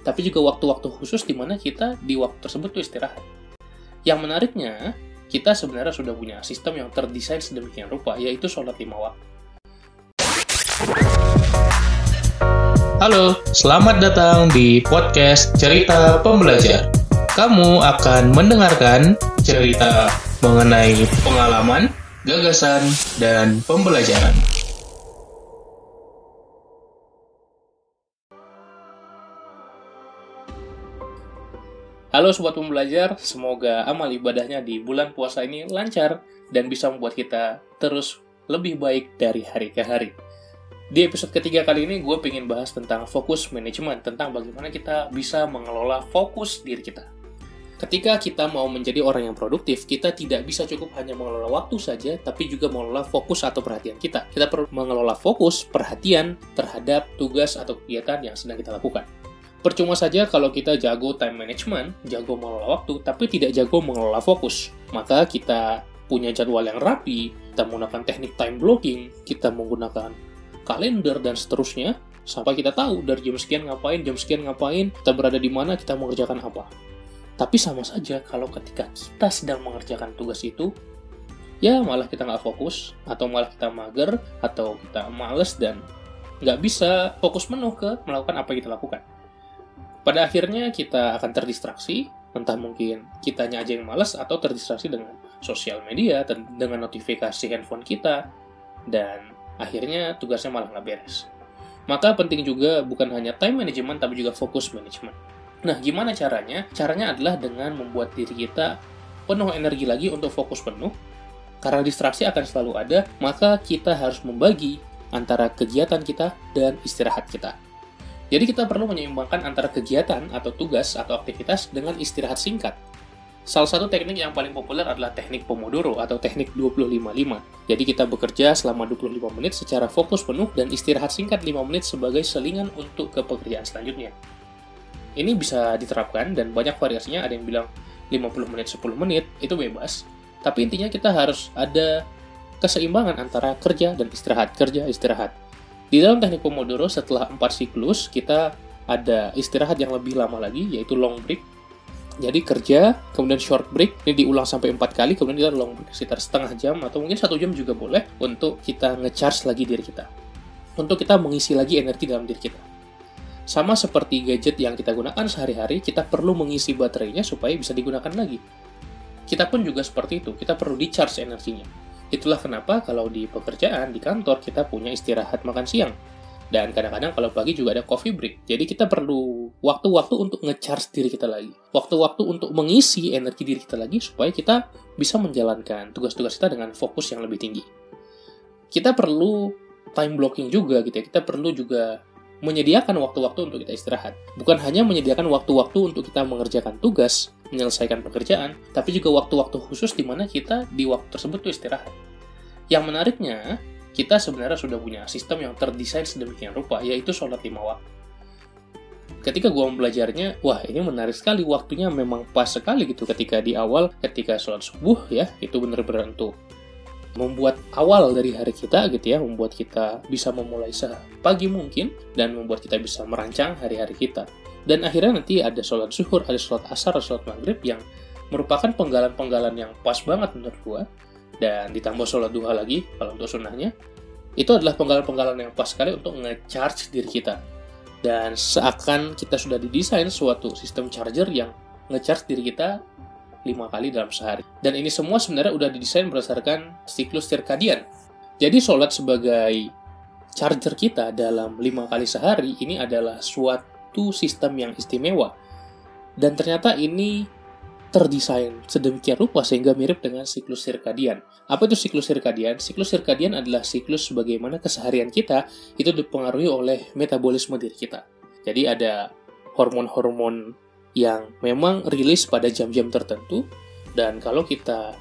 tapi juga waktu-waktu khusus di mana kita di waktu tersebut tuh istirahat. Yang menariknya, kita sebenarnya sudah punya sistem yang terdesain sedemikian rupa, yaitu sholat lima waktu. Halo, selamat datang di podcast Cerita Pembelajar. Kamu akan mendengarkan cerita mengenai pengalaman, gagasan, dan pembelajaran. Halo sobat pembelajar, semoga amal ibadahnya di bulan puasa ini lancar dan bisa membuat kita terus lebih baik dari hari ke hari. Di episode ketiga kali ini gue pengen bahas tentang fokus manajemen, tentang bagaimana kita bisa mengelola fokus diri kita. Ketika kita mau menjadi orang yang produktif, kita tidak bisa cukup hanya mengelola waktu saja, tapi juga mengelola fokus atau perhatian kita. Kita perlu mengelola fokus, perhatian terhadap tugas atau kegiatan yang sedang kita lakukan. Percuma saja kalau kita jago time management, jago mengelola waktu, tapi tidak jago mengelola fokus. Maka kita punya jadwal yang rapi, kita menggunakan teknik time blocking, kita menggunakan kalender dan seterusnya, sampai kita tahu dari jam sekian ngapain, jam sekian ngapain, kita berada di mana, kita mengerjakan apa. Tapi sama saja kalau ketika kita sedang mengerjakan tugas itu, ya malah kita nggak fokus, atau malah kita mager, atau kita males dan nggak bisa fokus penuh ke melakukan apa yang kita lakukan. Pada akhirnya kita akan terdistraksi, entah mungkin kitanya aja yang malas atau terdistraksi dengan sosial media, dengan notifikasi handphone kita, dan akhirnya tugasnya malah nggak beres. Maka penting juga bukan hanya time management tapi juga fokus management. Nah, gimana caranya? Caranya adalah dengan membuat diri kita penuh energi lagi untuk fokus penuh. Karena distraksi akan selalu ada, maka kita harus membagi antara kegiatan kita dan istirahat kita. Jadi kita perlu menyeimbangkan antara kegiatan atau tugas atau aktivitas dengan istirahat singkat. Salah satu teknik yang paling populer adalah teknik Pomodoro atau teknik 25-5. Jadi kita bekerja selama 25 menit secara fokus penuh dan istirahat singkat 5 menit sebagai selingan untuk ke pekerjaan selanjutnya. Ini bisa diterapkan dan banyak variasinya, ada yang bilang 50 menit, 10 menit, itu bebas. Tapi intinya kita harus ada keseimbangan antara kerja dan istirahat, kerja, istirahat. Di dalam teknik Pomodoro, setelah 4 siklus, kita ada istirahat yang lebih lama lagi, yaitu long break. Jadi kerja, kemudian short break, ini diulang sampai 4 kali, kemudian kita long break sekitar setengah jam, atau mungkin satu jam juga boleh, untuk kita ngecharge lagi diri kita. Untuk kita mengisi lagi energi dalam diri kita. Sama seperti gadget yang kita gunakan sehari-hari, kita perlu mengisi baterainya supaya bisa digunakan lagi. Kita pun juga seperti itu, kita perlu di-charge energinya. Itulah kenapa kalau di pekerjaan, di kantor, kita punya istirahat makan siang. Dan kadang-kadang kalau pagi juga ada coffee break. Jadi kita perlu waktu-waktu untuk nge-charge diri kita lagi. Waktu-waktu untuk mengisi energi diri kita lagi supaya kita bisa menjalankan tugas-tugas kita dengan fokus yang lebih tinggi. Kita perlu time blocking juga gitu ya. Kita perlu juga menyediakan waktu-waktu untuk kita istirahat. Bukan hanya menyediakan waktu-waktu untuk kita mengerjakan tugas, menyelesaikan pekerjaan, tapi juga waktu-waktu khusus di mana kita di waktu tersebut tuh istirahat. Yang menariknya, kita sebenarnya sudah punya sistem yang terdesain sedemikian rupa, yaitu sholat lima waktu. Ketika gue belajarnya, wah ini menarik sekali, waktunya memang pas sekali gitu ketika di awal, ketika sholat subuh ya, itu benar-benar untuk membuat awal dari hari kita gitu ya, membuat kita bisa memulai sepagi mungkin, dan membuat kita bisa merancang hari-hari kita. Dan akhirnya nanti ada sholat zuhur, ada sholat asar, ada sholat maghrib yang merupakan penggalan-penggalan yang pas banget menurut gua. Dan ditambah sholat duha lagi, kalau untuk sunnahnya. Itu adalah penggalan-penggalan yang pas sekali untuk nge-charge diri kita. Dan seakan kita sudah didesain suatu sistem charger yang nge-charge diri kita lima kali dalam sehari. Dan ini semua sebenarnya udah didesain berdasarkan siklus circadian. Jadi sholat sebagai charger kita dalam lima kali sehari ini adalah suatu sistem yang istimewa. Dan ternyata ini terdesain sedemikian rupa sehingga mirip dengan siklus sirkadian. Apa itu siklus sirkadian? Siklus sirkadian adalah siklus bagaimana keseharian kita itu dipengaruhi oleh metabolisme diri kita. Jadi ada hormon-hormon yang memang rilis pada jam-jam tertentu dan kalau kita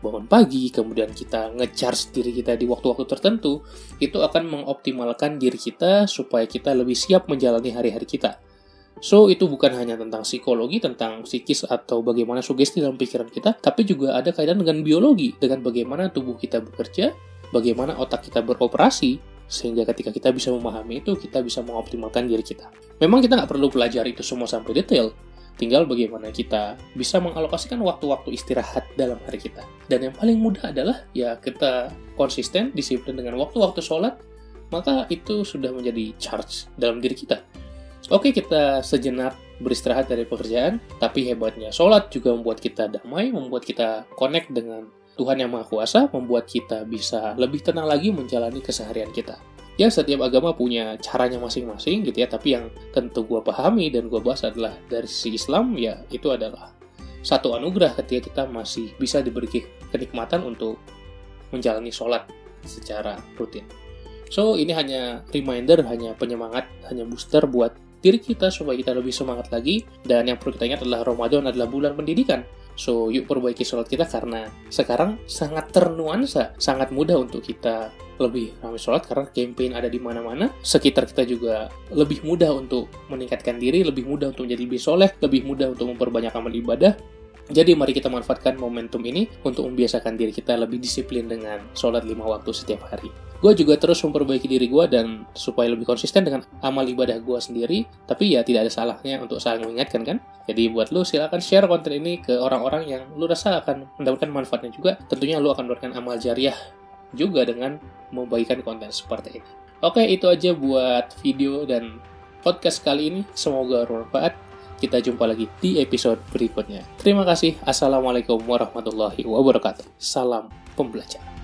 bangun pagi, kemudian kita ngecharge diri kita di waktu-waktu tertentu, itu akan mengoptimalkan diri kita supaya kita lebih siap menjalani hari-hari kita. So, itu bukan hanya tentang psikologi, tentang psikis atau bagaimana sugesti dalam pikiran kita, tapi juga ada kaitan dengan biologi, dengan bagaimana tubuh kita bekerja, bagaimana otak kita beroperasi, sehingga ketika kita bisa memahami itu, kita bisa mengoptimalkan diri kita. Memang kita nggak perlu belajar itu semua sampai detail, tinggal bagaimana kita bisa mengalokasikan waktu-waktu istirahat dalam hari kita. Dan yang paling mudah adalah ya kita konsisten, disiplin dengan waktu-waktu sholat, maka itu sudah menjadi charge dalam diri kita. Oke, kita sejenak beristirahat dari pekerjaan, tapi hebatnya sholat juga membuat kita damai, membuat kita connect dengan Tuhan yang Maha Kuasa, membuat kita bisa lebih tenang lagi menjalani keseharian kita. Ya, setiap agama punya caranya masing-masing gitu ya, tapi yang tentu gue pahami dan gue bahas adalah dari sisi Islam, ya itu adalah satu anugerah ketika kita masih bisa diberi kenikmatan untuk menjalani sholat secara rutin. So, ini hanya reminder, hanya penyemangat, hanya booster buat diri kita supaya kita lebih semangat lagi. Dan yang perlu kita ingat adalah Ramadan adalah bulan pendidikan. So, yuk perbaiki sholat kita karena sekarang sangat ternuansa, sangat mudah untuk kita lebih ramai sholat karena campaign ada di mana-mana. Sekitar kita juga lebih mudah untuk meningkatkan diri, lebih mudah untuk menjadi lebih soleh, lebih mudah untuk memperbanyak amal ibadah. Jadi mari kita manfaatkan momentum ini untuk membiasakan diri kita lebih disiplin dengan sholat lima waktu setiap hari. Gue juga terus memperbaiki diri gue dan supaya lebih konsisten dengan amal ibadah gue sendiri, tapi ya tidak ada salahnya untuk saling mengingatkan kan. Jadi buat lu silakan share konten ini ke orang-orang yang lu rasa akan mendapatkan manfaatnya juga. Tentunya lu akan mendapatkan amal jariah juga dengan membagikan konten seperti ini. Oke, itu aja buat video dan podcast kali ini. Semoga bermanfaat. Kita jumpa lagi di episode berikutnya. Terima kasih. Assalamualaikum warahmatullahi wabarakatuh. Salam pembelajar.